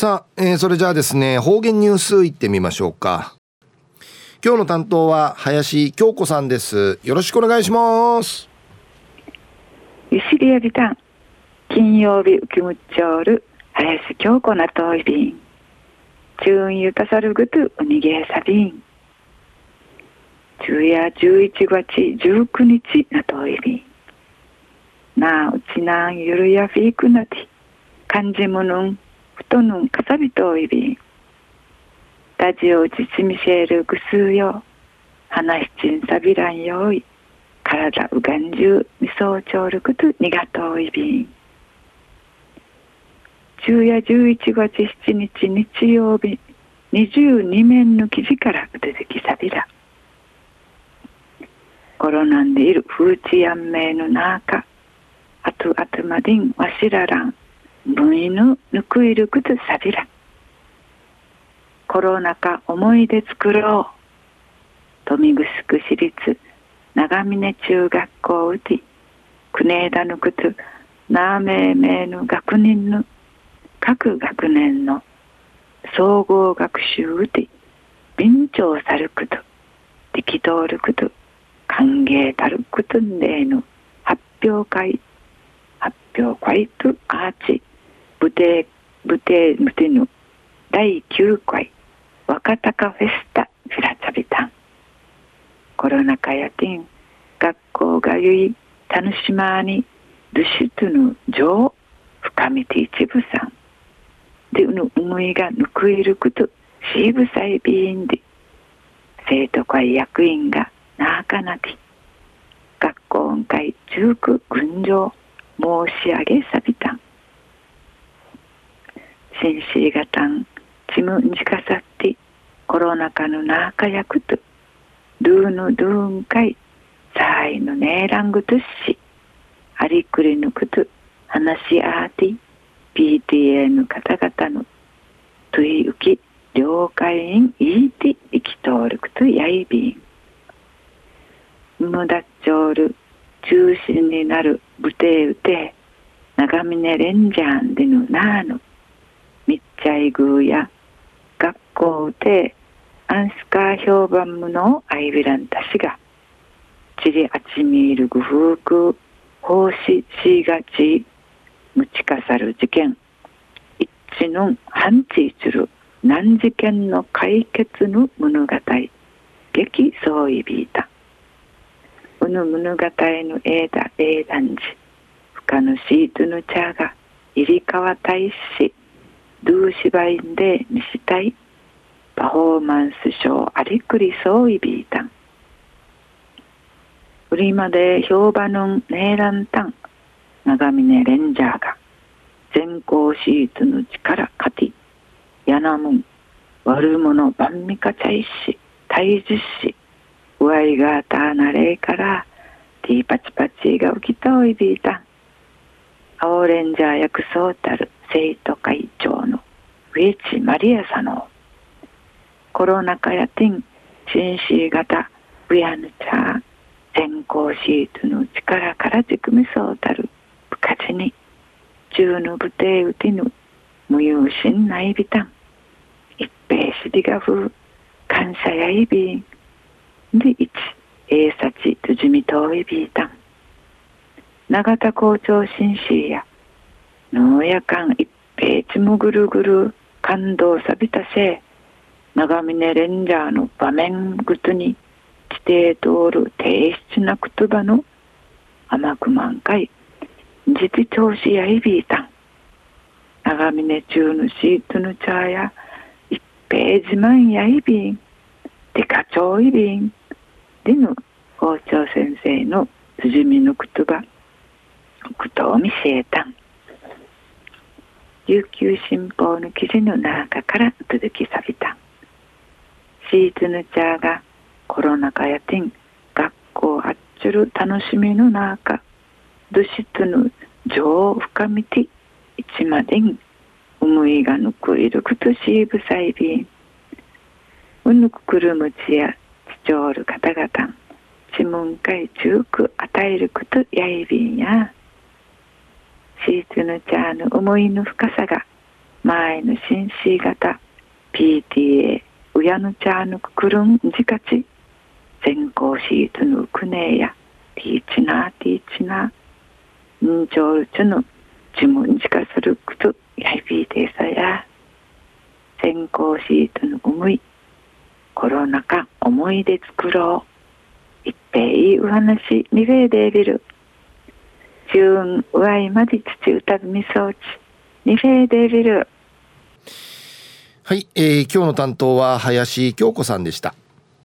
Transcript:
さあ、えー、それじゃあですね方言ニュースいってみましょうか。今日の担当は林京子さんです。よろしくお願いします。ゆしりやびたん金曜日うきむっちょる林京子なといびん。中ゆたさるぐとうにげさびん。昼夜11月19日なといびん。なあうちなんゆるやフィークなて漢字むぬん。ふとぬんかさびとおいびんラジオちちみせるぐすうよ。話しちんさびらんよい。体うがんじゅうみそうちょうるくとにがといび。ん昼夜11月7日日曜日22面の記事から出てきさびらコロナでいる風知やんめいの中あとあとまでんわしららん。ぶいぬぬくいるくとさびらコロナ禍思い出作ろう。富城区市立長峰中学校うて国枝のくとなあめいめいの学人の各学年の総合学習で便調さること力道ること歓迎たることんでの発表会発表会とアーチ。ブテブテムテの第9回若鷹フェスタフィラチャビタンコロナ禍やてん学校がゆい楽しまにルシトゥの上深みて一部さん。でうの思いがぬくいることシーブサイビーンで生徒会役員がなあかなき学校会中区群青申し上げさびたん。先生方んちむんじかさってコロナ禍のなあかやくとドゥーのドゥーン会さいのねえらんぐとしありくりぬくと話しあーてぃ PTA の方々のトゥイウキ了解員イーティ生きとおるくとやいびん無駄ちょうる中心になるブテウテ長峰レンジャーンでのなーのみっちゃいぐうや学校うてアンスカー評判無のアイビランたしがチリアチミールグフーク奉仕しがちむちかさる事件。一致のん反地する難事件の解決の物語。激相違ビータうぬ物語の映画英断寺。深のシートの茶が入り川大使ドゥー芝居で見したいパフォーマンスショーありくり相違ビータン。売りまで評判のネーランタン長峰レンジャーが全校シートの力勝てやなもん悪者万味かちゃいし退治し上いがたなれからティーパチパチが浮きたおいびいた青レンジャー役そうたる生徒会ウィッチマリアさのコロナ禍やてん紳士型ウヤヌチャー全校シートの力からじくみそうたる。かちに中のぶてうてぬ無有心ないびたん一平しりがふ感謝やいびんで一えさちとじみといびいたん永田校長紳士や農やかん一平ちむぐるぐる。感動さびたせ長峰レンジャーの場面ぐとに地底通る低質な言葉の甘く満開実調子やいびいたん長峰中のシートの茶や一ページマンやいびんでかちょいびんでの校長先生の辻みの言葉ことを見せえたん。琉球新報の記事の中から続きさびた。シートの茶がコロナ禍やてん学校あっちゅる楽しみの中どしとぬ情深みて一までん思いがぬくいるくとしいぶさいびんうぬくくるむちやちちょうる方々ちむんかい中く与えるくとやいびんやシーツのちゃの思いの深さが前の新 C 型 PTA うやぬちゃぬくくるんじかち全校シートのくねやティーチナーティーチナーんちょうちゅぬ自分じかするくつやいびいてさや全校シートの思いコロナ禍思い出作ろう。いっぺいお話にべえでびる中運上いまで土歌みそう。ちにべえでびるはい、えー、今日の担当は林京子さんでした